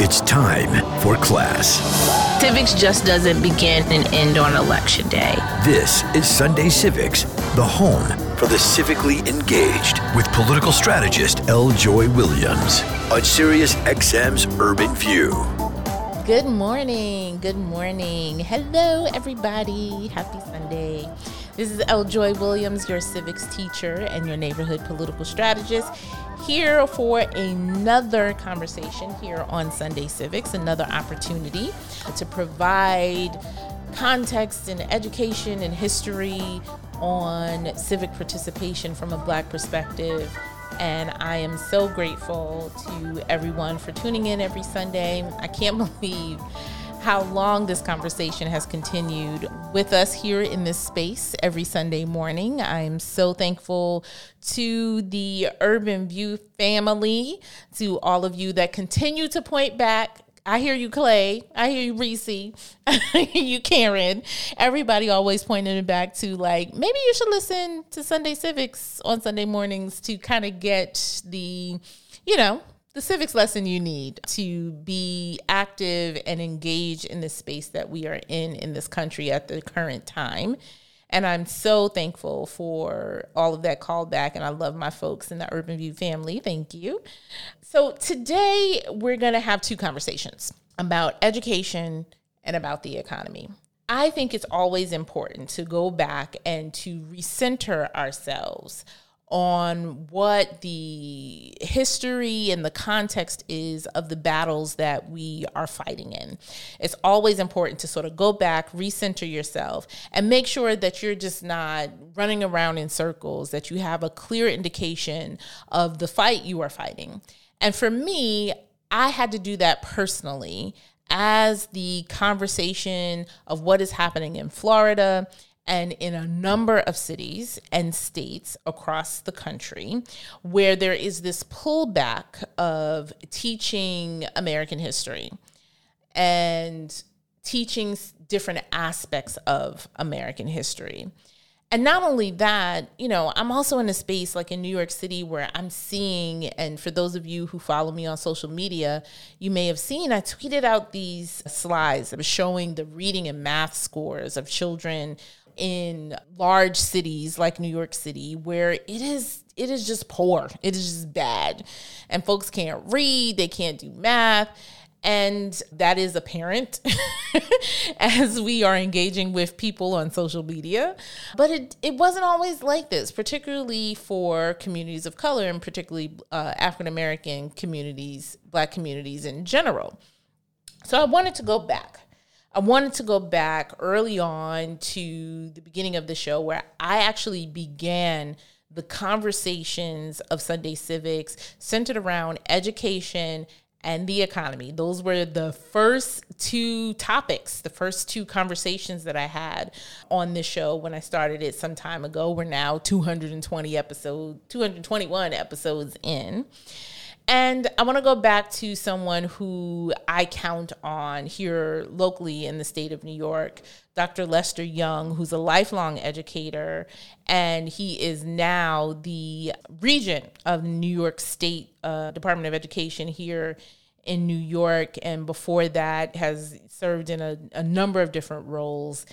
It's time for class. Civics just doesn't begin and end on election day. This is Sunday Civics, the home for the civically engaged with political strategist L. Joy Williams on Sirius XM's Urban View. Good morning. Good morning. Hello, everybody. Happy Sunday. This is L. Joy Williams, your civics teacher and your neighborhood political strategist, here for another conversation here on Sunday Civics, another opportunity to provide context and education and history on civic participation from a Black perspective and I am so grateful to everyone for tuning in every Sunday. I can't believe how long this conversation has continued with us here in this space every Sunday morning. I'm so thankful to the Urban View family, to all of you that continue to point back I hear you, Clay. I hear you, Reese. I hear you, Karen. Everybody always pointing it back to like maybe you should listen to Sunday Civics on Sunday mornings to kind of get the, you know, the civics lesson you need to be active and engaged in the space that we are in in this country at the current time. And I'm so thankful for all of that callback. And I love my folks in the Urban View family. Thank you. So today we're going to have two conversations about education and about the economy. I think it's always important to go back and to recenter ourselves on what the history and the context is of the battles that we are fighting in. It's always important to sort of go back, recenter yourself, and make sure that you're just not running around in circles, that you have a clear indication of the fight you are fighting. And for me, I had to do that personally as the conversation of what is happening in Florida and in a number of cities and states across the country where there is this pullback of teaching American history and teaching different aspects of American history. And not only that, you know, I'm also in a space like in New York City where I'm seeing, and for those of you who follow me on social media, you may have seen I tweeted out these slides was showing the reading and math scores of children in large cities like New York City where it is it is just poor. It is just bad. And folks can't read, they can't do math. And that is apparent as we are engaging with people on social media. But it, it wasn't always like this, particularly for communities of color and particularly uh, African American communities, Black communities in general. So I wanted to go back I wanted to go back early on to the beginning of the show where I actually began the conversations of Sunday Civics centered around education and the economy. Those were the first two topics, the first two conversations that I had on this show when I started it some time ago. We're now 220 episodes, 221 episodes in. And I want to go back to someone who I count on here locally in the state of New York, Dr. Lester Young, who's a lifelong educator, and he is now the regent of New York State uh, Department of Education here in New York, and before that has served in a, a number of different roles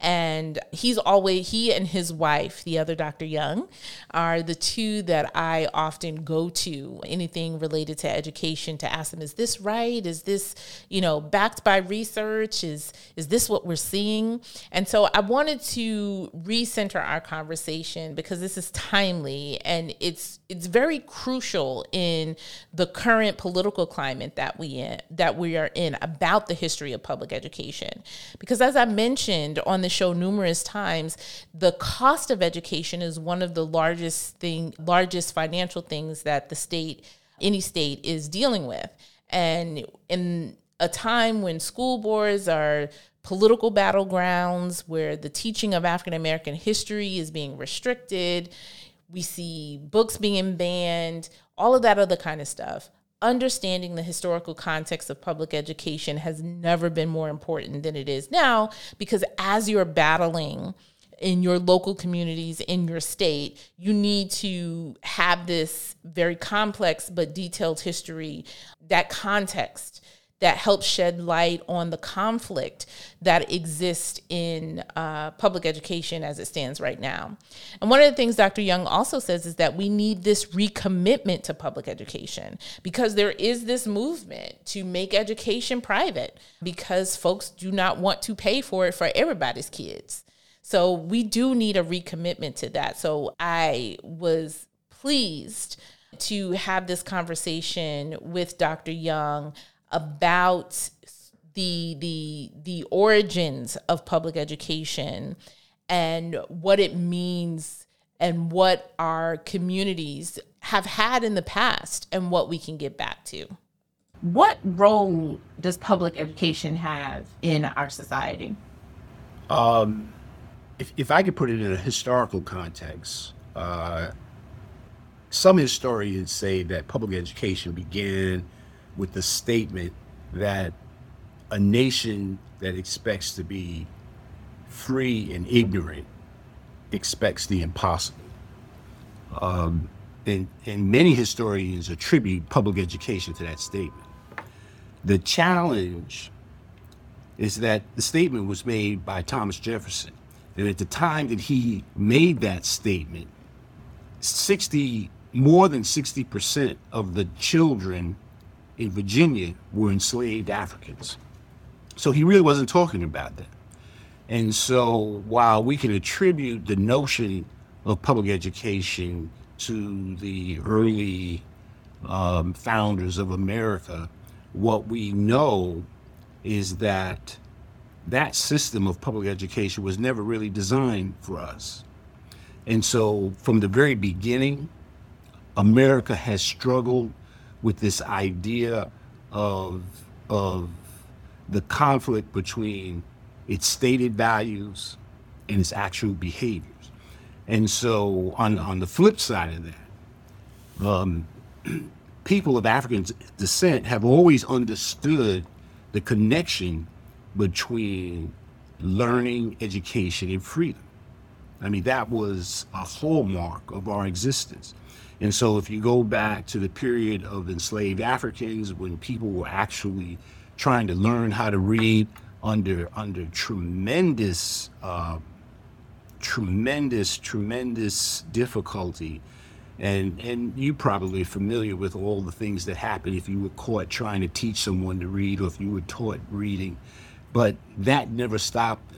and he's always he and his wife the other dr young are the two that i often go to. Anything related to education to ask them is this right? Is this you know backed by research? Is is this what we're seeing? And so i wanted to recenter our conversation because this is timely and it's it's very crucial in the current political climate that we in that we are in about the history of public education. Because as i mentioned on the the show numerous times, the cost of education is one of the largest thing, largest financial things that the state, any state, is dealing with. And in a time when school boards are political battlegrounds, where the teaching of African American history is being restricted, we see books being banned, all of that other kind of stuff understanding the historical context of public education has never been more important than it is now because as you're battling in your local communities, in your state, you need to have this very complex but detailed history, that context that helps shed light on the conflict that exists in uh, public education as it stands right now. And one of the things Dr. Young also says is that we need this recommitment to public education because there is this movement to make education private because folks do not want to pay for it for everybody's kids. So we do need a recommitment to that. So I was pleased to have this conversation with Dr. Young about the the the origins of public education and what it means and what our communities have had in the past and what we can get back to. What role does public education have in our society? Um, if, if I could put it in a historical context, uh, some historians say that public education began with the statement that a nation that expects to be free and ignorant expects the impossible. Um, and, and many historians attribute public education to that statement. The challenge is that the statement was made by Thomas Jefferson. And at the time that he made that statement, 60, more than 60% of the children in Virginia were enslaved Africans. So he really wasn't talking about that. And so while we can attribute the notion of public education to the early um, founders of America, what we know is that that system of public education was never really designed for us. And so from the very beginning, America has struggled with this idea of of the conflict between its stated values and its actual behaviors. And so, on on the flip side of that, um, people of African descent have always understood the connection between learning, education, and freedom. I mean, that was a hallmark of our existence. And so, if you go back to the period of enslaved Africans, when people were actually trying to learn how to read under under tremendous, uh, tremendous, tremendous difficulty, and and you probably familiar with all the things that happen if you were caught trying to teach someone to read, or if you were taught reading, but that never stopped.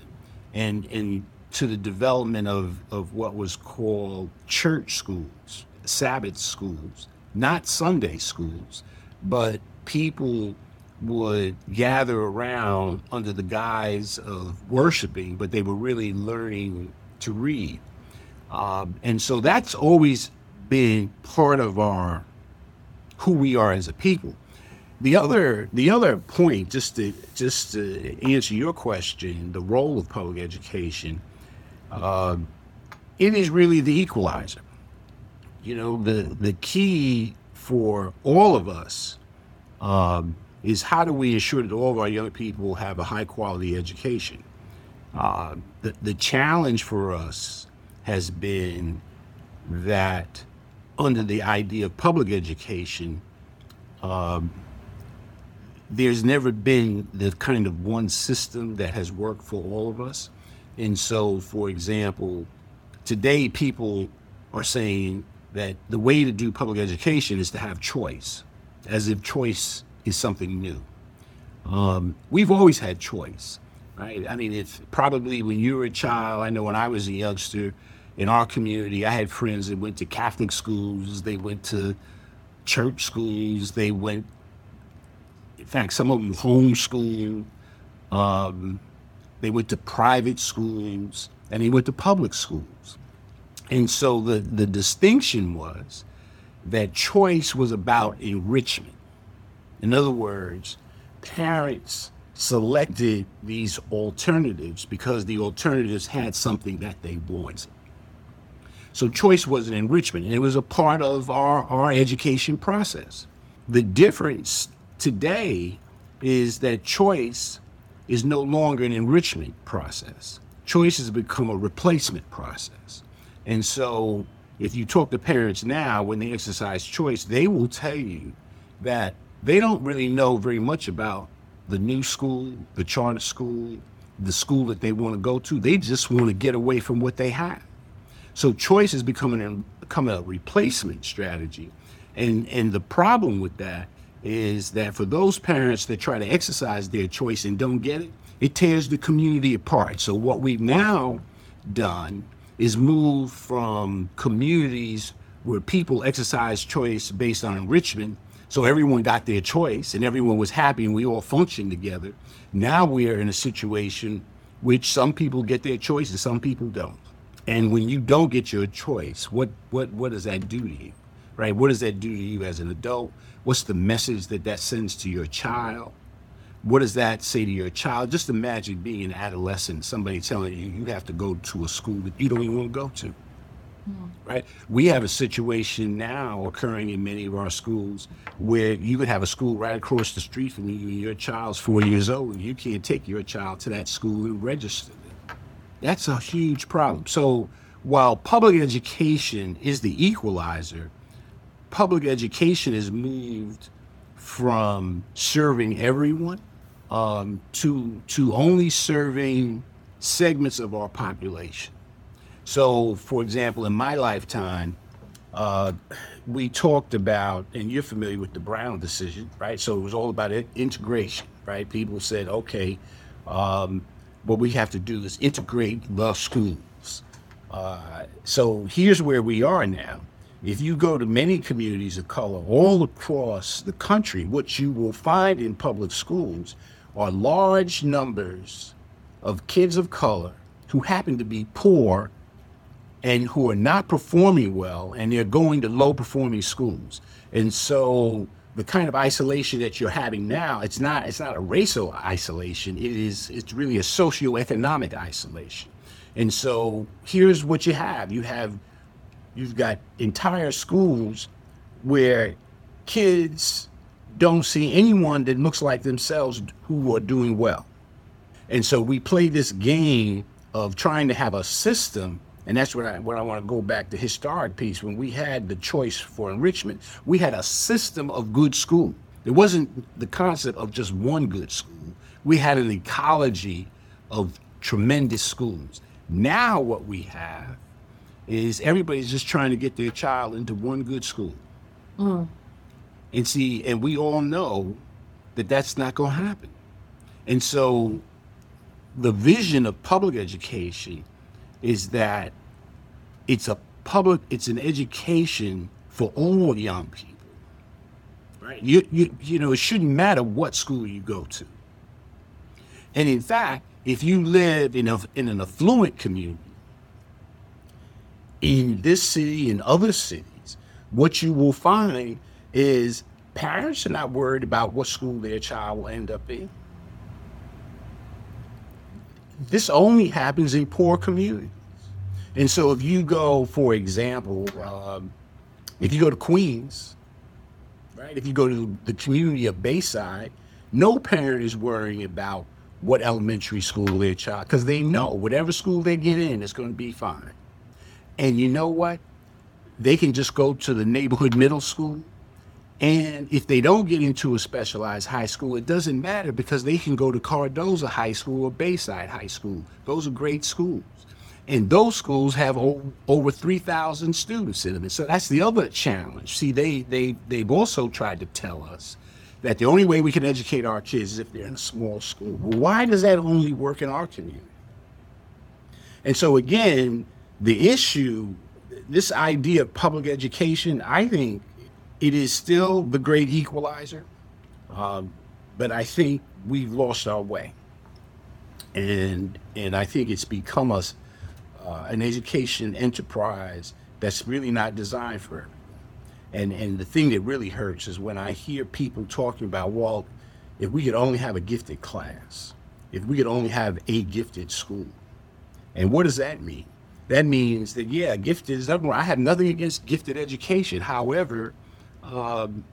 And and to the development of, of what was called church schools Sabbath schools, not Sunday schools, but people would gather around under the guise of worshiping, but they were really learning to read. Um, and so that's always been part of our who we are as a people. The other the other point, just to just to answer your question, the role of public education, uh, it is really the equalizer you know, the the key for all of us um, is how do we ensure that all of our young people have a high quality education? Uh, the the challenge for us has been that under the idea of public education, um, there's never been the kind of one system that has worked for all of us. And so, for example, today people are saying that the way to do public education is to have choice, as if choice is something new. Um, we've always had choice, right? I mean, it's probably when you were a child, I know when I was a youngster in our community, I had friends that went to Catholic schools, they went to church schools, they went, in fact, some of them homeschooled, um, they went to private schools, and they went to public schools. And so the, the distinction was that choice was about enrichment. In other words, parents selected these alternatives because the alternatives had something that they wanted. So choice was an enrichment, and it was a part of our, our education process. The difference today is that choice is no longer an enrichment process choice has become a replacement process. And so if you talk to parents now when they exercise choice, they will tell you that they don't really know very much about the new school, the charter school, the school that they want to go to. They just want to get away from what they have. So choice is becoming a, becoming a replacement strategy. And, and the problem with that is that for those parents that try to exercise their choice and don't get it, it tears the community apart. So what we've now done is moved from communities where people exercise choice based on enrichment so everyone got their choice and everyone was happy and we all functioned together. Now we are in a situation which some people get their choice and some people don't. And when you don't get your choice, what what what does that do to you? Right? What does that do to you as an adult? What's the message that that sends to your child? What does that say to your child? Just imagine being an adolescent, somebody telling you you have to go to a school that you don't even want to go to right? We have a situation now occurring in many of our schools where you could have a school right across the street from you, and your child's four years old, and you can't take your child to that school and register them. That's a huge problem. So while public education is the equalizer, public education has moved from serving everyone um, to to only serving segments of our population. So, for example, in my lifetime, uh, we talked about, and you're familiar with the Brown decision, right? So it was all about integration, right? People said, okay, um, what we have to do is integrate the schools. Uh, so here's where we are now. If you go to many communities of color all across the country, what you will find in public schools are large numbers of kids of color who happen to be poor and who are not performing well and they're going to low performing schools. And so the kind of isolation that you're having now, it's not it's not a racial isolation. It is it's really a socioeconomic isolation. And so here's what you have. You have you've got entire schools where kids don't see anyone that looks like themselves who are doing well. And so we play this game of trying to have a system and that's what I what I want to go back to historic piece. When we had the choice for enrichment, we had a system of good school. It wasn't the concept of just one good school. We had an ecology of tremendous schools. Now what we have is everybody's just trying to get their child into one good school. Mm. And see, and we all know that that's not going to happen. And so the vision of public education is that it's a public, it's an education for all young people. Right? You, you, you know, it shouldn't matter what school you go to. And in fact, if you live in, a, in an affluent community, in this city and other cities, what you will find is parents are not worried about what school their child will end up in. This only happens in poor communities. And so if you go, for example, um, if you go to Queens, right? If you go to the community of Bayside, no parent is worrying about what elementary school their child, because they know whatever school they get in is going to be fine. And you know what? They can just go to the neighborhood middle school. And if they don't get into a specialized high school, it doesn't matter because they can go to Cardozo High School or Bayside High School. Those are great schools. And those schools have over 3,000 students in them. And so that's the other challenge. See, they, they, they've also tried to tell us that the only way we can educate our kids is if they're in a small school. Well, why does that only work in our community? And so, again, the issue, this idea of public education, I think it is still the great equalizer. Um, but I think we've lost our way. And, and I think it's become us uh, an education enterprise that's really not designed for everyone. And and the thing that really hurts is when I hear people talking about, well, if we could only have a gifted class, if we could only have a gifted school. And what does that mean? That means that yeah, gifted is nothing. I have nothing against gifted education. However, um,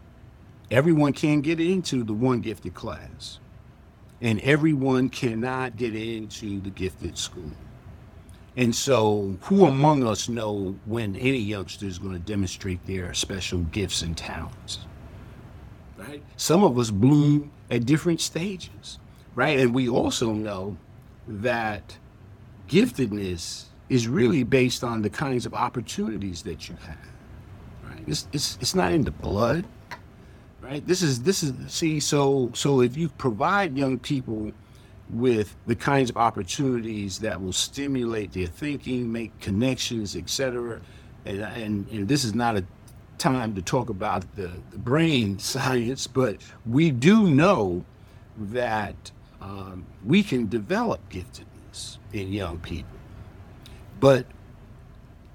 everyone can get into the one gifted class, and everyone cannot get into the gifted school. And so, who among us know when any youngster is going to demonstrate their special gifts and talents? Right? Some of us bloom at different stages, right? And we also know that giftedness is really based on the kinds of opportunities that you have. It's, it's, it's not in the blood, right? This is this is see so so if you provide young people with the kinds of opportunities that will stimulate their thinking, make connections, etc. And, and and this is not a time to talk about the, the brain science, but we do know that um, we can develop giftedness in young people. But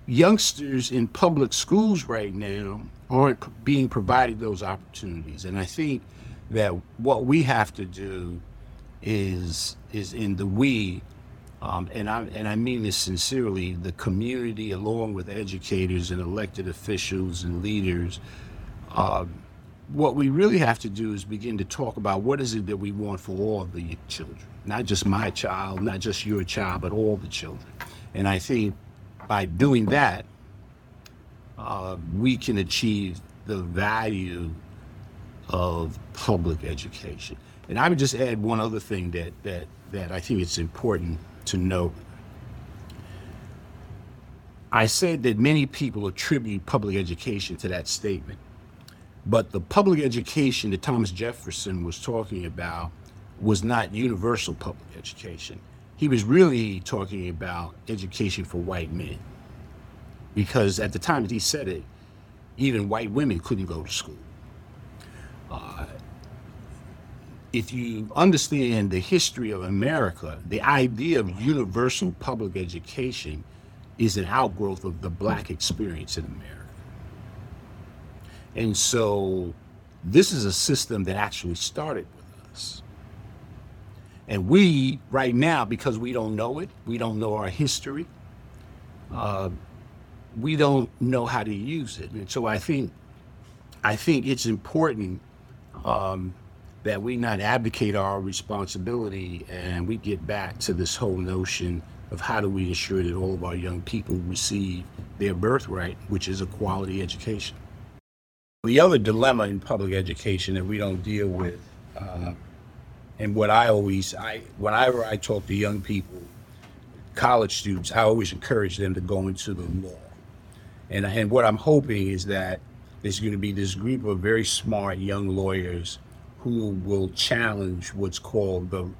youngsters in public schools right now aren't being provided those opportunities. And I think that what we have to do is is in the we, um, and I and I mean this sincerely, the community along with educators and elected officials and leaders. Um, what we really have to do is begin to talk about what is it that we want for all the children, not just my child, not just your child, but all the children. And I think by doing that, uh, we can achieve the value of public education. And I would just add one other thing that that that I think it's important to note. I said that many people attribute public education to that statement. But the public education that Thomas Jefferson was talking about was not universal public education. He was really talking about education for white men. Because at the time that he said it, even white women couldn't go to school. Uh, if you understand the history of America, the idea of universal public education is an outgrowth of the black experience in America. And so this is a system that actually started with us. And we, right now, because we don't know it, we don't know our history, uh, we don't know how to use it. And so I think, I think it's important um, that we not abdicate our responsibility and we get back to this whole notion of how do we ensure that all of our young people receive their birthright, which is a quality education. The other dilemma in public education that we don't deal with, uh, and what I always, I whenever I talk to young people, college students, I always encourage them to go into the law. And, and what I'm hoping is that there's going to be this group of very smart young lawyers who will challenge what's called the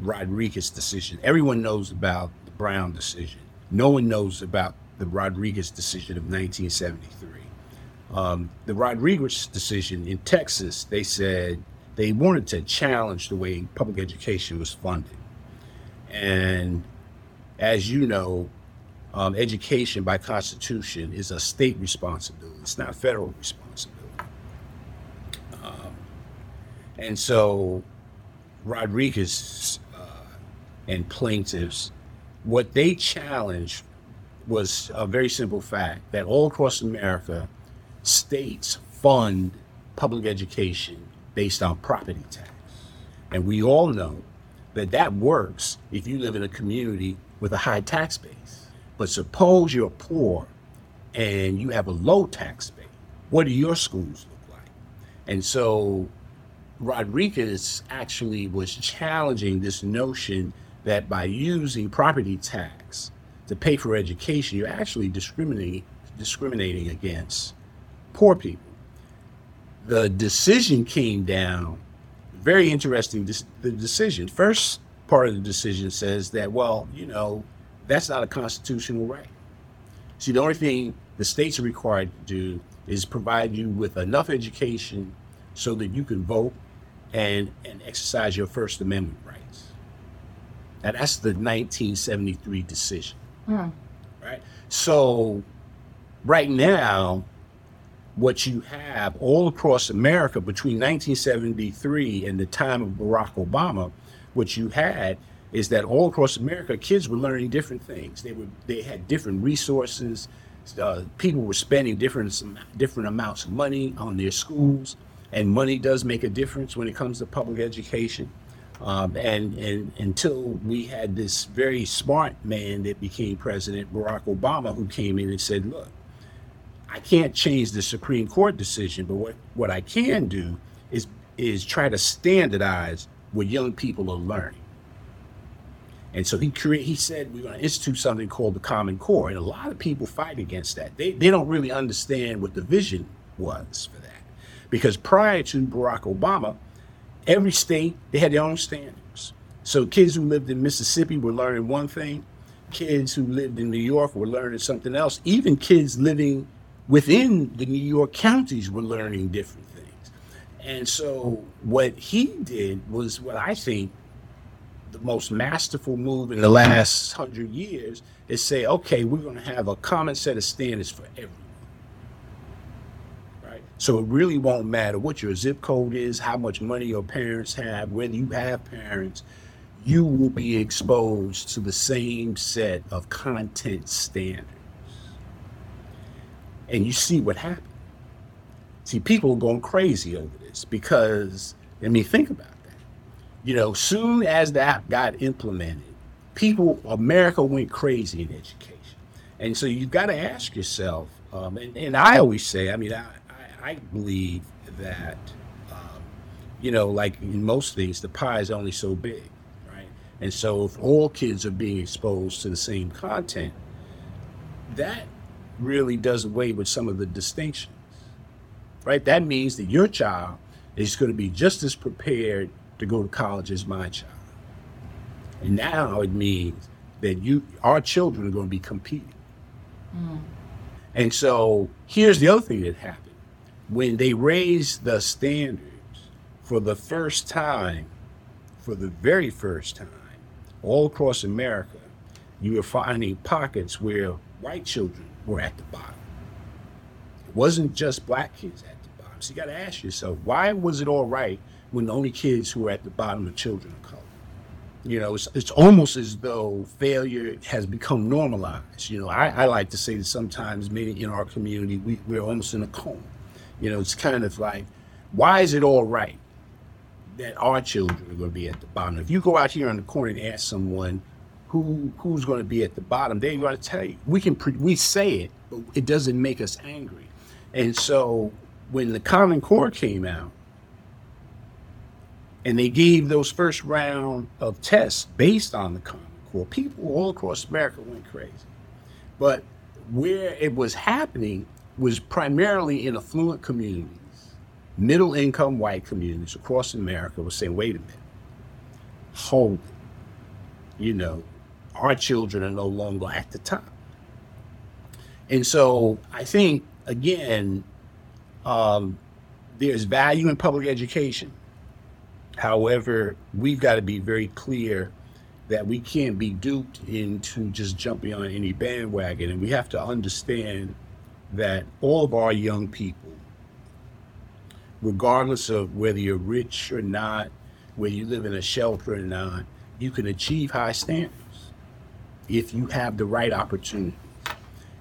Rodriguez decision. Everyone knows about the Brown decision. No one knows about the Rodriguez decision of 1973 um, the Rodriguez decision in Texas, they said they wanted to challenge the way public education was funded. And as you know, um, education by constitution is a state responsibility. It's not federal responsibility. Um, and so Rodriguez uh, and plaintiffs, what they challenged was a very simple fact that all across America, states fund public education based on property tax. And we all know that that works if you live in a community with a high tax base. But suppose you're poor and you have a low tax base. What do your schools look like? And so Rodriguez actually was challenging this notion that by using property tax to pay for education, you're actually discriminating discriminating against poor people. The decision came down, very interesting. The decision, first part of the decision says that, well, you know, that's not a constitutional right. See, the only thing the states are required to do is provide you with enough education so that you can vote and, and exercise your First Amendment rights. Now, that's the 1973 decision. Mm. Right? So, right now, what you have all across America between 1973 and the time of Barack Obama, what you had is that all across America, kids were learning different things. They were they had different resources. Uh, people were spending different different amounts of money on their schools, and money does make a difference when it comes to public education. Um, and, and until we had this very smart man that became president, Barack Obama, who came in and said, look, I can't change the Supreme Court decision, but what, what I can do is, is try to standardize what young people are learning. And so he create, he said we're going to institute something called the Common Core, and a lot of people fight against that. They they don't really understand what the vision was for that, because prior to Barack Obama, every state they had their own standards. So kids who lived in Mississippi were learning one thing, kids who lived in New York were learning something else. Even kids living within the New York counties were learning different things. And so what he did was what I think the most masterful move in the last hundred years is say, okay, we're going to have a common set of standards for everyone. Right? So it really won't matter what your zip code is, how much money your parents have, whether you have parents, you will be exposed to the same set of content standards. And you see what happened. See, people are going crazy over this because, I mean, think about that. you know, soon as that got implemented, people, America went crazy in education. And so you've got to ask yourself, um, and, and, I always say, I mean, I, I, I believe that, um, you know, like in most things, the pie is only so big, right? And so if all kids are being exposed to the same content, that really does away with some of the distinctions, right? That means that your child is going to be just as prepared to go to college as my child. And now it means that you, our children are going to be competing. Mm. And so here's the other thing that happened. When they raised the standards for the first time, for the very first time, all across America, you were finding pockets where white children were at the bottom. It wasn't just black kids at the bottom. So you got to ask yourself, why was it all right when the only kids who were at the bottom are children of color. You know, it's, it's almost as though failure has become normalized. You know, I, I like to say that sometimes maybe in our community, we, we're almost in a coma. You know, it's kind of like, why is it all right that our children are going to be at the bottom? If you go out here on the corner and ask someone who who's going to be at the bottom, they're going to tell you. We can we say it, but it doesn't make us angry. And so when the Common Core came out, and they gave those first round of tests based on the Common Core. People all across America went crazy. But where it was happening was primarily in affluent communities. Middle income white communities across America were saying, wait a minute, hold it. You know, our children are no longer at the top. And so I think, again, um, there's value in public education. However, we've got to be very clear that we can't be duped into just jumping on any bandwagon. And we have to understand that all of our young people, regardless of whether you're rich or not, whether you live in a shelter or not, you can achieve high standards if you have the right opportunity.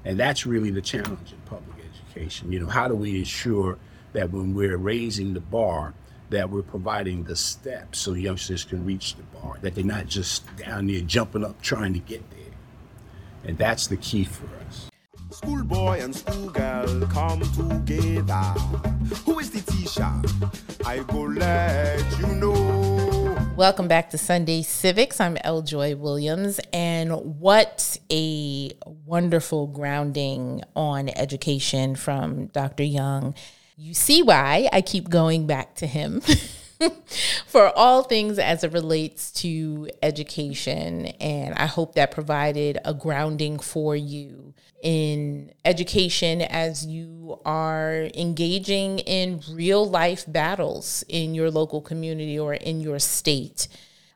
And that's really the challenge in public education. You know, how do we ensure that when we're raising the bar, that we're providing the steps so youngsters can reach the bar, that they're not just down there jumping up trying to get there. And that's the key for us. Schoolboy and schoolgirl come together. Who is the teacher? I go let you know. Welcome back to Sunday Civics. I'm L. Joy Williams, and what a wonderful grounding on education from Dr. Young you see why I keep going back to him. for all things as it relates to education. And I hope that provided a grounding for you in education as you are engaging in real life battles in your local community or in your state.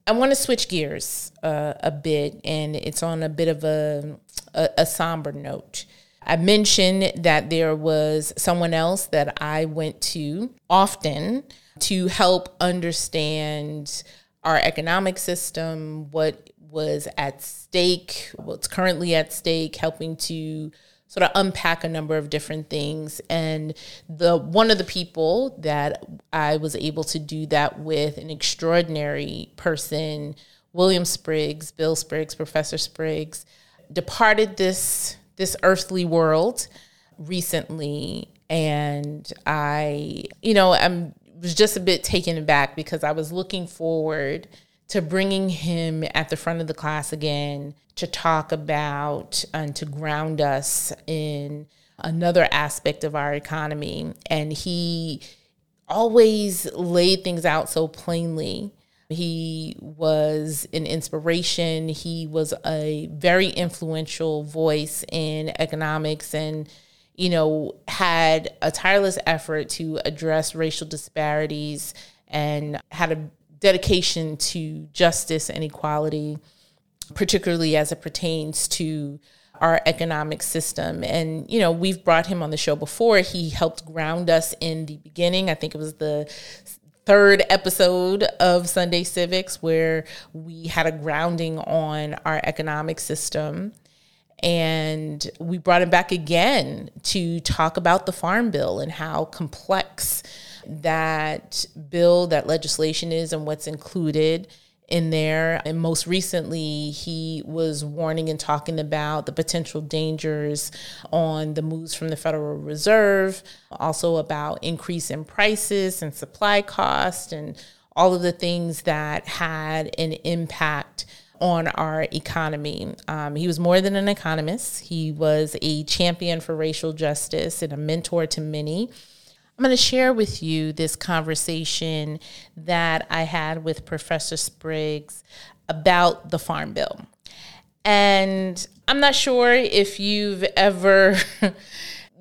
I want to switch gears uh, a bit, and it's on a bit of a, a, a somber note. I mentioned that there was someone else that I went to often to help understand our economic system, what was at stake, what's currently at stake, helping to sort of unpack a number of different things. And the one of the people that I was able to do that with, an extraordinary person, William Spriggs, Bill Spriggs, Professor Spriggs, departed this this earthly world recently and I, you know, I'm was just a bit taken aback because I was looking forward to bringing him at the front of the class again to talk about and to ground us in another aspect of our economy. And he always laid things out so plainly. He was an inspiration. He was a very influential voice in economics and you know, had a tireless effort to address racial disparities and had a dedication to justice and equality, particularly as it pertains to our economic system. And, you know, we've brought him on the show before. He helped ground us in the beginning. I think it was the third episode of Sunday Civics where we had a grounding on our economic system. And we brought him back again to talk about the Farm Bill and how complex that bill, that legislation is, and what's included in there. And most recently, he was warning and talking about the potential dangers on the moves from the Federal Reserve, also about increase in prices and supply cost, and all of the things that had an impact on our economy. Um, he was more than an economist, he was a champion for racial justice and a mentor to many. I'm going to share with you this conversation that I had with Professor Spriggs about the Farm Bill. And I'm not sure if you've ever.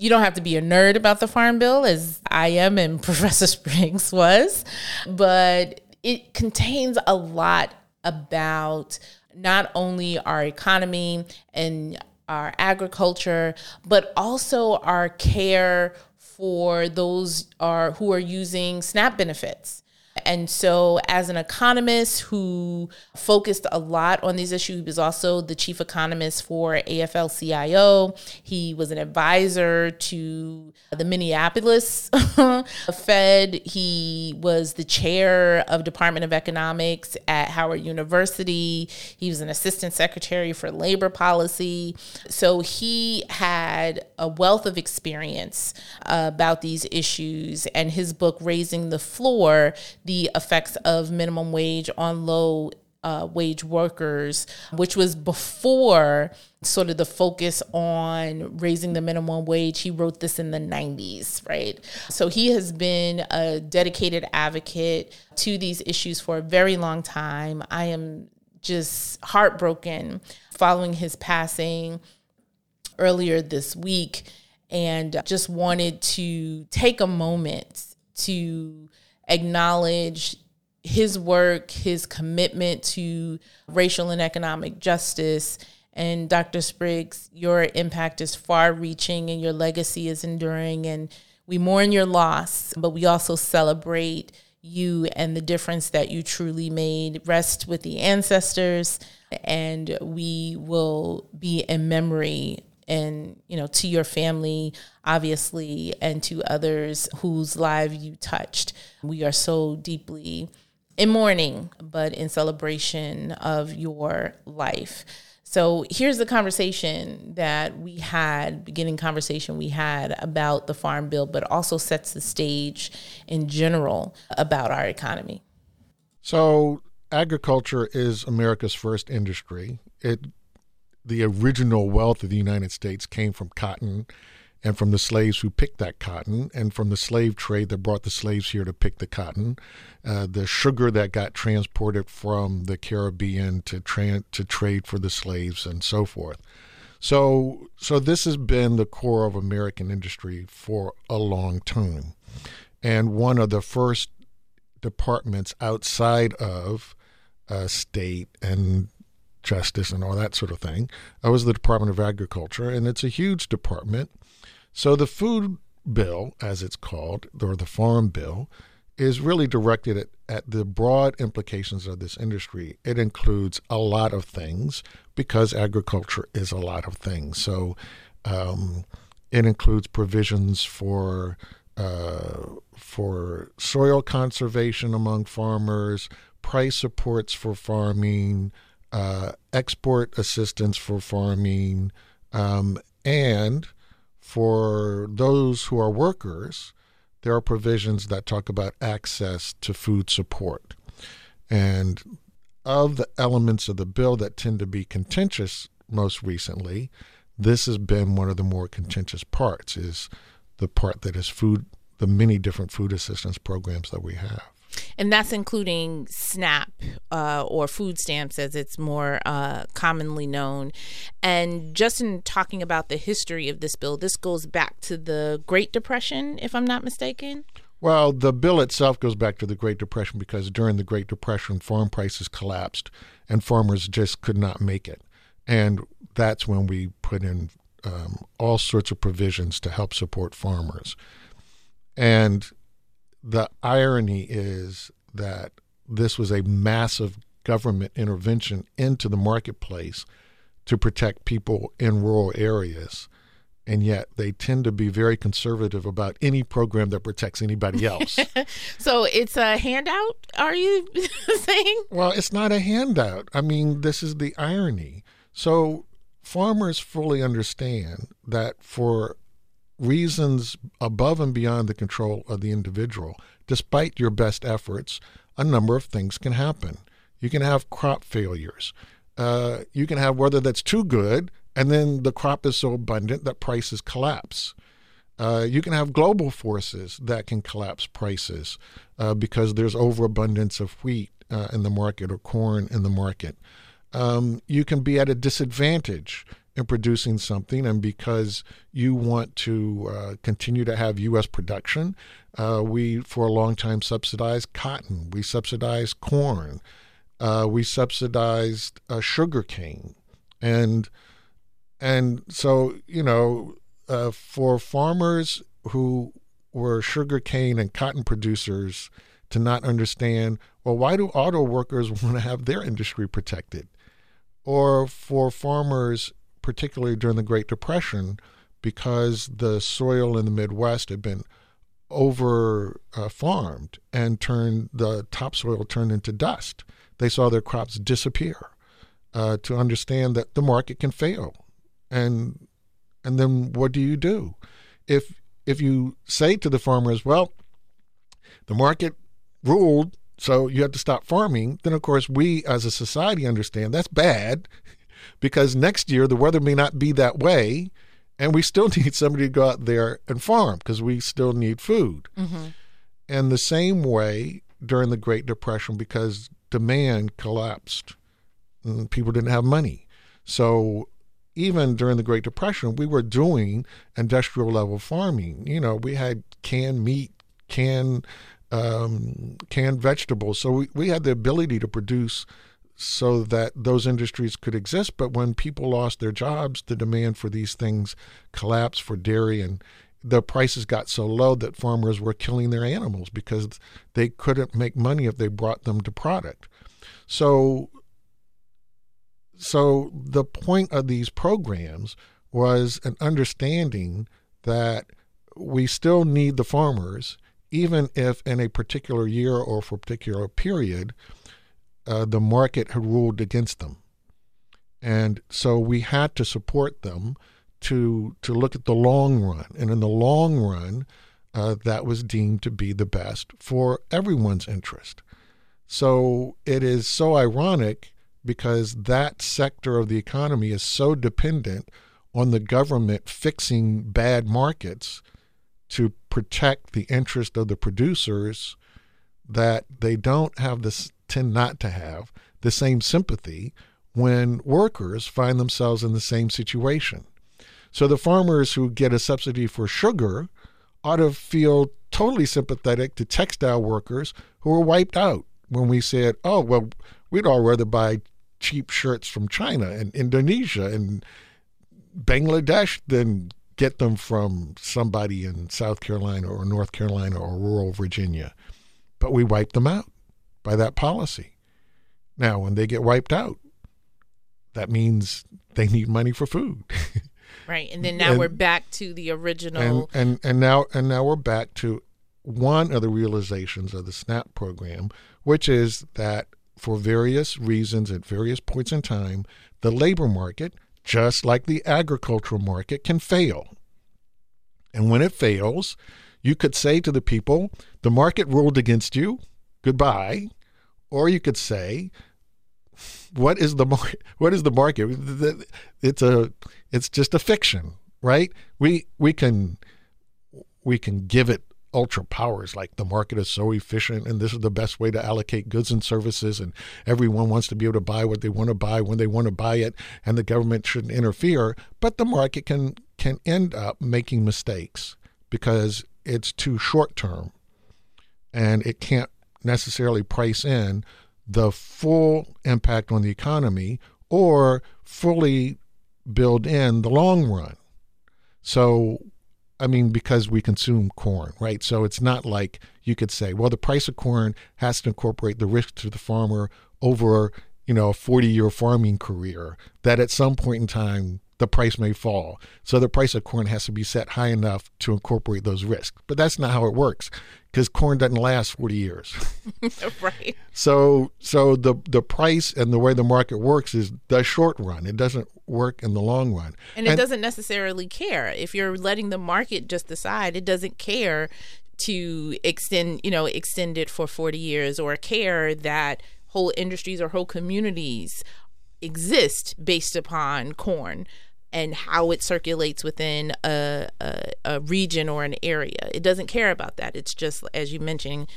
you don't have to be a nerd about the Farm Bill, as I am and Professor Spriggs was, but it contains a lot about not only our economy and our agriculture, but also our care for those are who are using SNAP benefits. And so, as an economist who focused a lot on these issues, he was also the chief economist for AFL CIO. He was an advisor to the Minneapolis Fed. He was the chair of Department of Economics at Howard University. He was an assistant secretary for labor policy. So, he had a wealth of experience about these issues, and his book, Raising the Floor, the effects of minimum wage on low uh, wage workers, which was before sort of the focus on raising the minimum wage. He wrote this in the 90s, right? So he has been a dedicated advocate to these issues for a very long time. I am just heartbroken following his passing earlier this week and just wanted to take a moment to acknowledge his work, his commitment to racial and economic justice. And Dr. Spriggs, your impact is far reaching and your legacy is enduring. And we mourn your loss, but we also celebrate you and the difference that you truly made. Rest with the ancestors, and we will be in memory and you know to your family obviously and to others whose lives you touched. We are so deeply in mourning but in celebration of your life. So here's the conversation that we had beginning conversation we had about the farm bill but also sets the stage in general about our economy. So agriculture is america's first industry. It the original wealth of the United States came from cotton and from the slaves who picked that cotton and from the slave trade that brought the slaves here to pick the cotton, uh, the sugar that got transported from the Caribbean to tra- to trade for the slaves and so forth. So so this has been the core of American industry for a long time. And one of the first departments outside of uh, state and justice and all that sort of thing. I was the Department of Agriculture, and it's a huge department. So the food bill, as it's called, or the farm bill, is really directed at, at the broad implications of this industry. It includes a lot of things because agriculture is a lot of things. So Um, it includes provisions for uh, for soil conservation among farmers, price supports for farming, uh, export assistance for farming, um, and for those who are workers, there are provisions that talk about access to food support. And of the elements of the bill that tend to be contentious most recently, this has been one of the more contentious parts is the part that is food the many different food assistance programs that we have and that's including SNAP uh, or food stamps as it's more uh, commonly known. And just in talking about the history of this bill, this goes back to the Great Depression, if I'm not mistaken. Well, the bill itself goes back to the Great Depression because during the Great Depression, farm prices collapsed and farmers just could not make it. And that's when we put in um, all sorts of provisions to help support farmers. And the irony is that this was a massive government intervention into the marketplace to protect people in rural areas. And yet they tend to be very conservative about any program that protects anybody else. so it's a handout, are you saying? Well, it's not a handout. I mean, this is the irony. So farmers fully understand that for reasons above and beyond the control of the individual, despite your best efforts, a number of things can happen. You can have crop failures. Uh, you can have weather that's too good, and then the crop is so abundant that prices collapse. Uh, you can have global forces that can collapse prices uh, because there's overabundance of wheat uh, in the market or corn in the market. Um, you can be at a disadvantage in producing something, and because you want to uh, continue to have U.S. production, uh, we for a long time subsidized cotton, we subsidized corn, uh, we subsidized uh, sugar cane, and and so you know uh, for farmers who were sugar cane and cotton producers to not understand well why do auto workers want to have their industry protected? Or for farmers particularly during the Great Depression, because the soil in the Midwest had been over uh, farmed and turned the topsoil turned into dust. They saw their crops disappear. Uh, to understand that the market can fail, and and then what do you do? If if you say to the farmers, well, the market ruled, so you have to stop farming, then of course we as a society understand that's bad because next year the weather may not be that way and we still need somebody to go out there and farm because we still need food. Mm-hmm. And the same way during the Great Depression because demand collapsed and people didn't have money. So even during the Great Depression, we were doing industrial level farming. You know, we had canned meat, canned um, canned vegetables. So we, we had the ability to produce so that those industries could exist. But when people lost their jobs, the demand for these things collapsed for dairy and the prices got so low that farmers were killing their animals because they couldn't make money if they brought them to product. So so the point of these programs was an understanding that we still need the farmers even if in a particular year or for a particular period uh, the market had ruled against them. And so we had to support them to to look at the long run. And in the long run, uh, that was deemed to be the best for everyone's interest. So it is so ironic because that sector of the economy is so dependent on the government fixing bad markets to protect the interest of the producers that they don't have this tend not to have the same sympathy when workers find themselves in the same situation. So the farmers who get a subsidy for sugar ought to feel totally sympathetic to textile workers who are wiped out when we said, oh, well, we'd all rather buy cheap shirts from China and Indonesia and Bangladesh than get them from somebody in South Carolina or North Carolina or rural Virginia. But we wiped them out by that policy. Now, when they get wiped out, that means they need money for food. Right, and then now And- we're back to the and original. and and now and now we're back to one of the realizations of the SNAP program, which is that for various reasons at various points in time, the labor market, just like the agricultural market, can fail. And when it fails, you could say to the people, the market ruled against you, goodbye. Or you could say, what is the market? What is the market? It's a, it's just a fiction, right? We we can we can give it ultra powers like the market is so efficient and this is the best way to allocate goods and services and everyone wants to be able to buy what they want to buy when they want to buy it and the government shouldn't interfere but the market can can end up making mistakes because it's too short term and it can't necessarily price in the full impact on the economy or fully build in the long run. So, I mean, because we consume corn, right? So it's not like you could say, well, the price of corn has to incorporate the risk to the farmer over, you know, a 40 year farming career, that at some point in time, the price may fall. So the price of corn has to be set high enough to incorporate those risks. But that's not how it works because corn doesn't last 40 years. right. So so the the price and the way the market works is the short run. It doesn't work in the long run. And it doesn't necessarily care. If you're letting the market just decide, it doesn't care to extend, you know, extend it for 40 years or care that whole industries or whole communities exist based upon corn and how it circulates within a, a, a region or an area. It doesn't care about that. It's just, as you mentioned,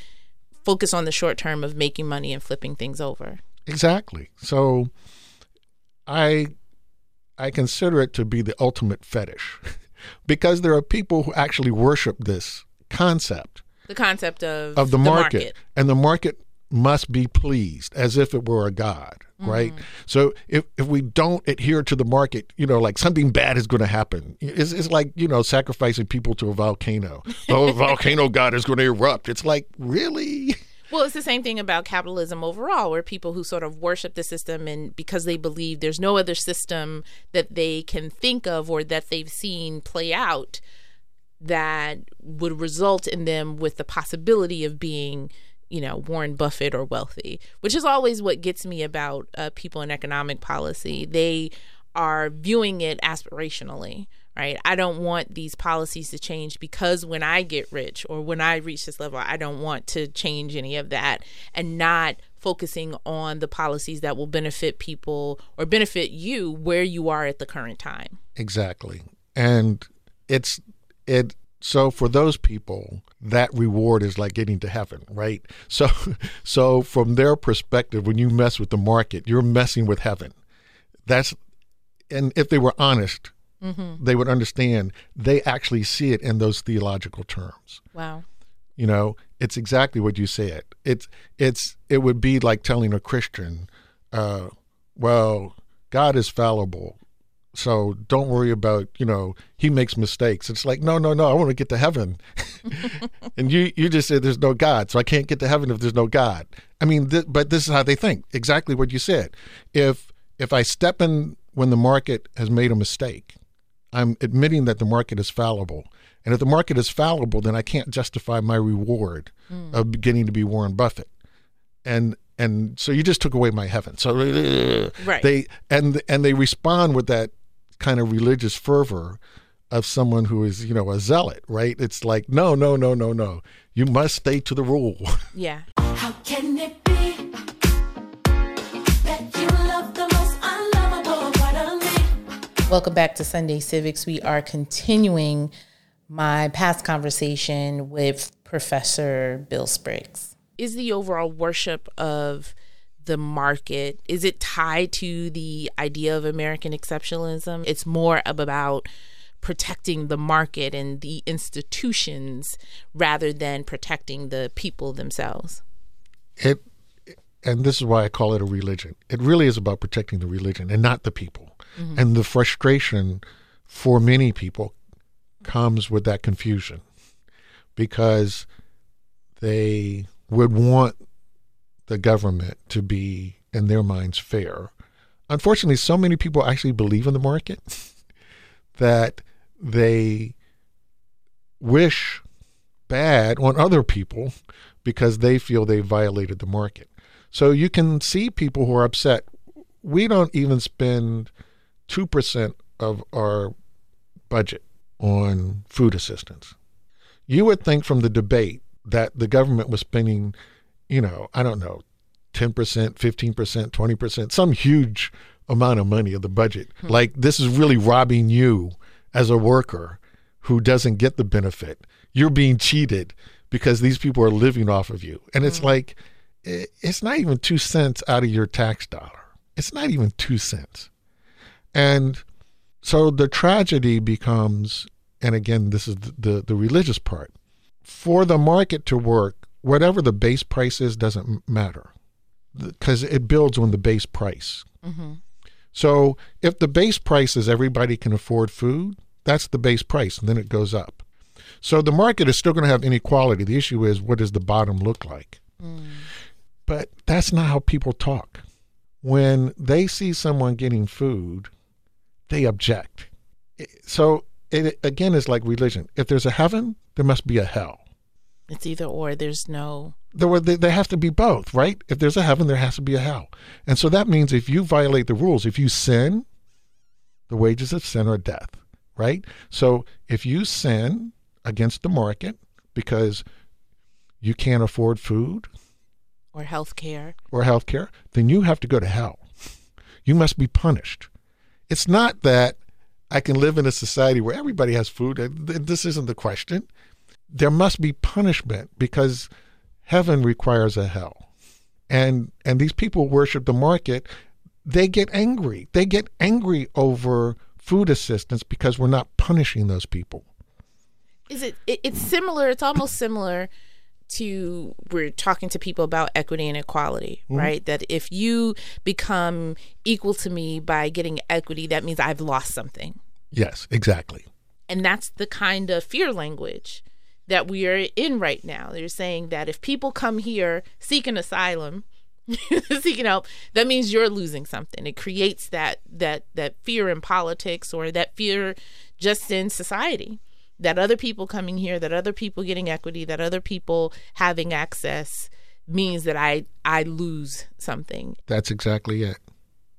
focus on the short term of making money and flipping things over. Exactly. So I I consider it to be the ultimate fetish because there are people who actually worship this concept The concept of, of the, market, and the market must be pleased as if it were a god right? Mm-hmm. So if, if we don't adhere to the market you know like something bad is going to happen. It's, it's like you know sacrificing people to a volcano. Oh a volcano god is going to erupt. It's like really? Well, it's the same thing about capitalism overall, where people who sort of worship the system and because they believe there's no other system that they can think of or that they've seen play out that would result in them with the possibility of being, you know, Warren Buffett or wealthy, which is always what gets me about uh, people in economic policy. They are viewing it aspirationally right? I don't want these policies to change because when I get rich or when I reach this level, I don't want to change any of that and not focusing on the policies that will benefit people or benefit you where you are at the current time. Exactly. And it's it so for those people that reward is like getting to heaven, right? So so from their perspective when you mess with the market, you're messing with heaven. That's and if they were honest, they would understand they actually see it in those theological terms. Wow. You know, it's exactly what you said. It's it's it would be like telling a Christian, uh, well, God is fallible. So don't worry about, you know, he makes mistakes. It's like, no, no, no, I want to get to heaven. and you you just said there's no God, so I can't get to heaven if there's no God. I mean, th- but this is how they think. Exactly what you said. If if I step in when the market has made a mistake, I'm admitting that the market is fallible. And if the market is fallible, then I can't justify my reward hmm. of getting to be Warren Buffett. And and so you just took away my heaven. So Right. they and and they respond with that kind of religious fervor of someone who is, you know, a zealot, right? It's like, no, no, no, no, no. You must stay to the rule. Yeah. How can it be that you love the most unlovable part of me? Welcome back to Sunday Civics. We are continuing my past conversation with Professor Bill Spriggs. Is the overall worship of the market is it tied to the idea of American exceptionalism? It's more about protecting the market and the institutions rather than protecting the people themselves. it and this is why I call it a religion. It really is about protecting the religion and not the people. Mm-hmm. And the frustration for many people comes with that confusion because they would want the government to be in their minds fair. Unfortunately, so many people actually believe in the market that they wish bad on other people because they feel they violated the market. So you can see people who are upset. We don't even spend 2% of our budget on food assistance. You would think from the debate that the government was spending, you know, I don't know, 10%, 15%, 20%, some huge amount of money of the budget. Hmm. Like this is really robbing you as a worker who doesn't get the benefit. You're being cheated because these people are living off of you. And it's hmm. like, it's not even two cents out of your tax dollar. It's not even two cents. And so the tragedy becomes, and again, this is the, the, the religious part. For the market to work, whatever the base price is doesn't matter because it builds on the base price. Mm-hmm. So if the base price is everybody can afford food, that's the base price, and then it goes up. So the market is still going to have inequality. The issue is what does the bottom look like? Mm. But that's not how people talk. When they see someone getting food, they object. So it again is like religion. If there's a heaven, there must be a hell. It's either or. There's no. There were they, they have to be both, right? If there's a heaven, there has to be a hell. And so that means if you violate the rules, if you sin, the wages of sin are death, right? So if you sin against the market because you can't afford food Or health care. or health care, then you have to go to hell. You must be punished. It's not that I can live in a society where everybody has food. Uh, This isn't the question. There must be punishment because heaven requires a hell. And and these people worship the market. They get angry. They get angry over food assistance because we're not punishing those people. Is it, it? It's similar. It's almost similar to we're talking to people about equity and equality, mm-hmm. right? That if you become equal to me by getting equity, that means I've lost something. Yes, exactly. And that's the kind of fear language that we are in right now. They're saying that if people come here seeking asylum, seeking help, that means you're losing something. It creates that that that fear in politics or that fear just in society. That other people coming here, that other people getting equity, that other people having access means that I I lose something. That's exactly it.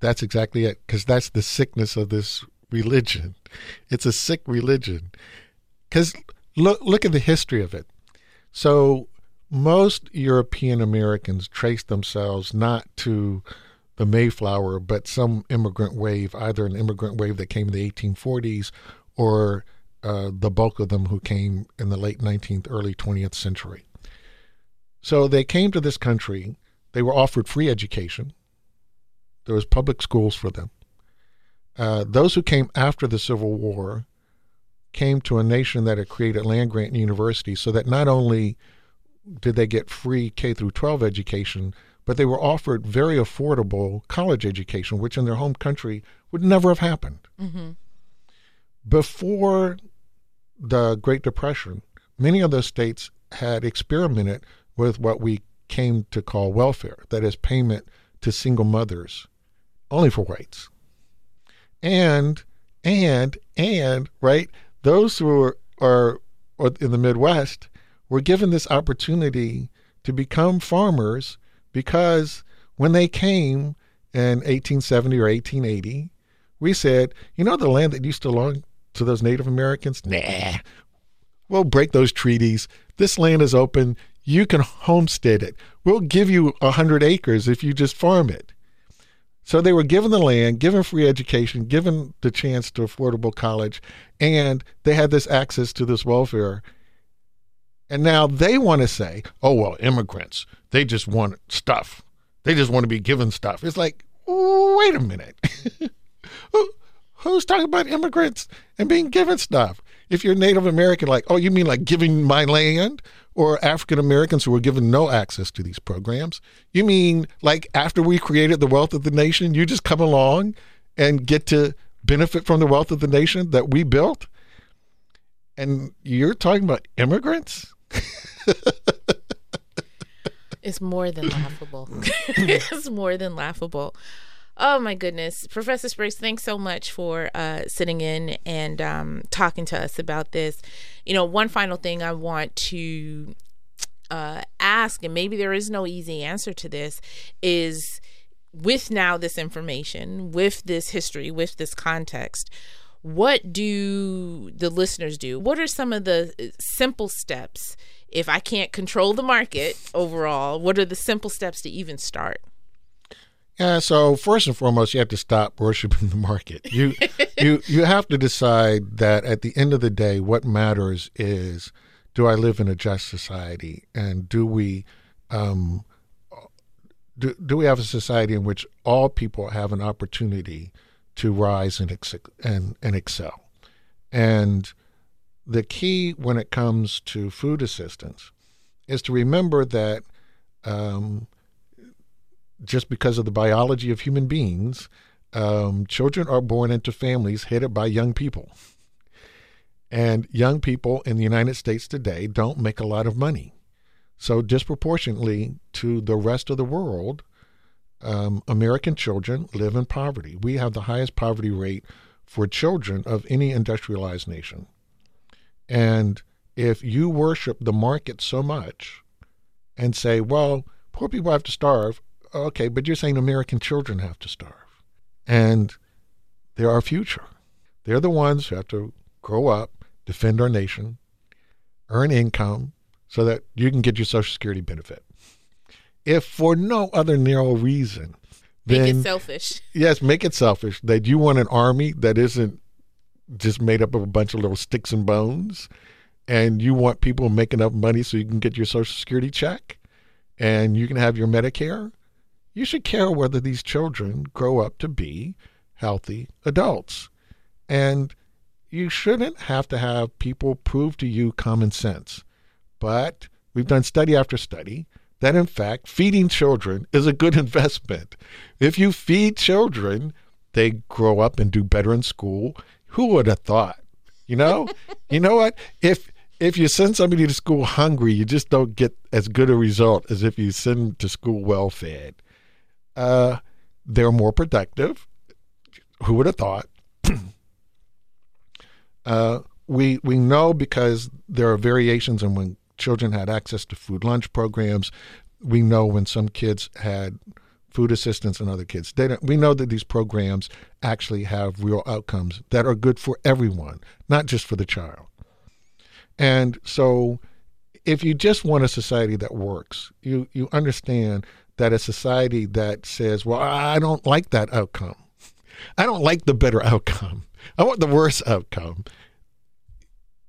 That's exactly it. Because that's the sickness of this religion. It's a sick religion. Because look, look at the history of it. So most European Americans trace themselves not to the Mayflower, but some immigrant wave, either an immigrant wave that came in the 1840s or uh, the bulk of them who came in the late 19th, early 20th century. So they came to this country. They were offered free education. There was public schools for them. Uh, those who came after the Civil War came to a nation that had created land grant universities, so that not only did they get free K through 12 education, but they were offered very affordable college education, which in their home country would never have happened. Mm-hmm. Before the Great Depression, many of those states had experimented with what we came to call welfare, that is, payment to single mothers, only for whites. And, and, and, right, those who are, are, in the Midwest were given this opportunity to become farmers because when they came in 1870 or 1880, we said, you know, the land that used to belong to those Native Americans? Nah, we'll break those treaties. This land is open. You can homestead it. We'll give you a hundred acres if you just farm it. So they were given the land, given free education, given the chance to affordable college, and they had this access to this welfare. And now they want to say, oh, well, immigrants, they just want stuff. They just want to be given stuff. It's like, wait a minute. Who, who's talking about immigrants and being given stuff? If you're Native American, like, oh, you mean like giving my land? Or African Americans who were given no access to these programs? You mean like after we created the wealth of the nation, you just come along and get to benefit from the wealth of the nation that we built? And you're talking about immigrants? It's more than laughable. it's more than laughable. Oh my goodness, Professor Spriggs, thanks so much for uh, sitting in and um, talking to us about this. You know, one final thing I want to uh, ask, and maybe there is no easy answer to this, is with now this information, with this history, with this context, what do the listeners do? What are some of the uh, simple steps? If I can't control the market overall, what are the simple steps to even start? Yeah, so first and foremost, you have to stop worshiping the market. You you you have to decide that at the end of the day, what matters is do I live in a just society, and do we um, do do we have a society in which all people have an opportunity to rise and ex- and and excel, and the key when it comes to food assistance is to remember that. Um, just because of the biology of human beings, um, children are born into families headed by young people. And young people in the United States today don't make a lot of money. So, disproportionately to the rest of the world, um, American children live in poverty. We have the highest poverty rate for children of any industrialized nation. And if you worship the market so much and say, well, poor people have to starve, okay, but you're saying American children have to starve. And they're our future. They're the ones who have to grow up, defend our nation, earn income so that you can get your Social Security benefit. If for no other narrow reason, Make then it selfish. yes, make it selfish that you want an army that isn't just made up of a bunch of little sticks and bones, and you want people to make enough money so you can get your Social Security check and you can have your Medicare. You should care whether these children grow up to be healthy adults. And you shouldn't have to have people prove to you common sense. But we've done study after study that, in fact, feeding children is a good investment. If you feed children, they grow up and do better in school. Who would have thought? You know, you know what? If if you send somebody to school hungry, you just don't get as good a result as if you send them to school well fed. Uh, they're more productive. Who would have thought? uh, we we know because there are variations in when children had access to food lunch programs. We know when some kids had food assistance and other kids. We know that these programs actually have real outcomes that are good for everyone, not just for the child. And so, if you just want a society that works, you you understand that a society that says, "Well, I don't like that outcome. I don't like the better outcome. I want the worst outcome."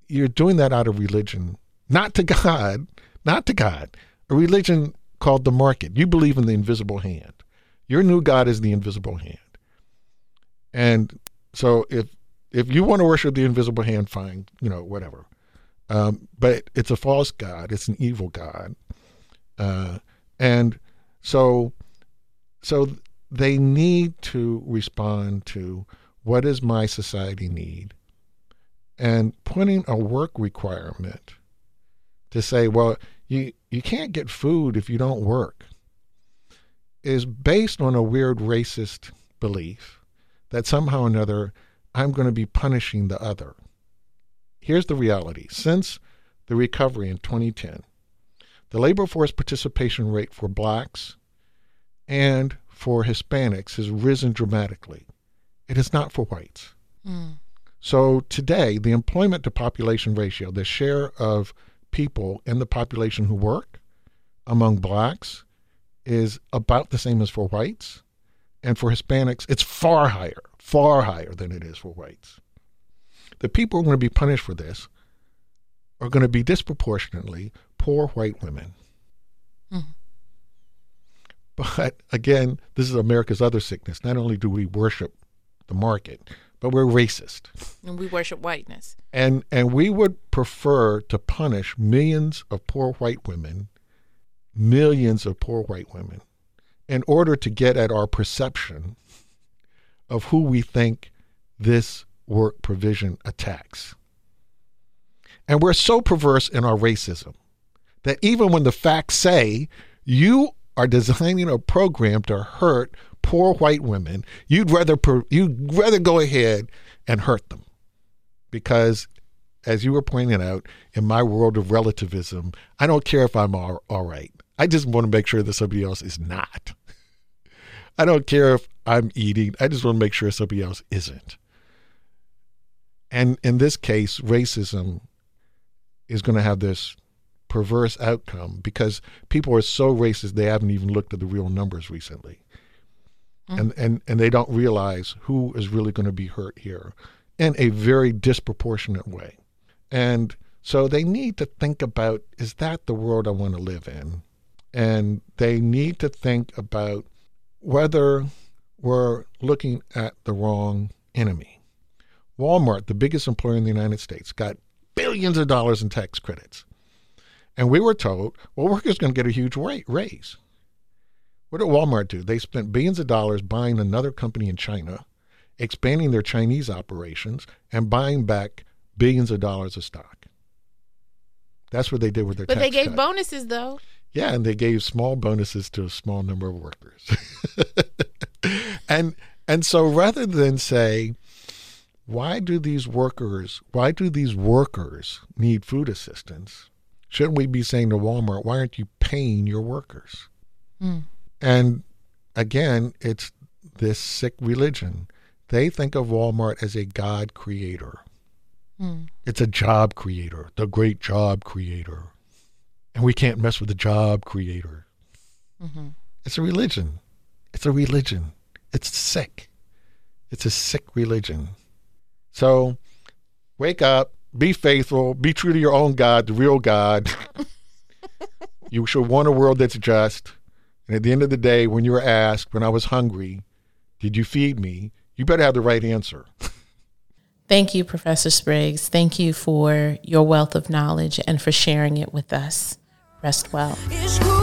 You're doing that out of religion, not to God, not to God. A religion called the market. You believe in the invisible hand. Your new God is the invisible hand. And so if if you want to worship the invisible hand, fine, you know, whatever. Um, but it's a false God. It's an evil God. Uh, and so so they need to respond to what does my society need and putting a work requirement to say well you you can't get food if you don't work is based on a weird racist belief that somehow or another I'm going to be punishing the other. Here's the reality. Since the recovery in 2010, the labor force participation rate for blacks and for Hispanics has risen dramatically. It is not for whites. Hmm. So today, the employment to population ratio, the share of people in the population who work among blacks, is about the same as for whites. And for Hispanics, it's far higher, far higher than it is for whites. The people who are going to be punished for this are going to be disproportionately poor white women. Mm-hmm. But again, this is America's other sickness. Not only do we worship the market, but we're racist. And we worship whiteness. And and we would prefer to punish millions of poor white women, millions of poor white women, in order to get at our perception of who we think this work provision attacks. And we're so perverse in our racism that even when the facts say you are designing a program to hurt poor white women, you'd rather you'd rather go ahead and hurt them because as you were pointing out, in my world of relativism, I don't care if I'm all, all right. I just want to make sure that somebody else is not. I don't care if I'm eating. I just want to make sure somebody else isn't. And in this case, racism is going to have this perverse outcome because people are so racist they haven't even looked at the real numbers recently. Mm-hmm. And, and and they don't realize who is really going to be hurt here in a very disproportionate way. And so they need to think about is that the world I want to live in? And they need to think about whether we're looking at the wrong enemy. Walmart, the biggest employer in the United States, got billions of dollars in tax credits. And we were told, well, workers going to get a huge ra- raise. What did Walmart do? They spent billions of dollars buying another company in China, expanding their Chinese operations, and buying back billions of dollars of stock. That's what they did with their But they gave cut. bonuses though. Yeah, and they gave small bonuses to a small number of workers. and and so rather than say, why do these workers why do these workers need food assistance? Shouldn't we be saying to Walmart, why aren't you paying your workers? Hmm. And again, it's this sick religion. They think of Walmart as a God creator. Hmm. It's a job creator, the great job creator and we can't mess with the job creator. Mm-hmm. It's a religion. It's a religion. It's sick. It's a sick religion. So wake up, be faithful, be true to your own God, the real God. you should want a world that's just. And at the end of the day, when you're asked, when I was hungry, did you feed me? You better have the right answer. Thank you, Professor Spriggs. Thank you for your wealth of knowledge and for sharing it with us. Rest well. It's good.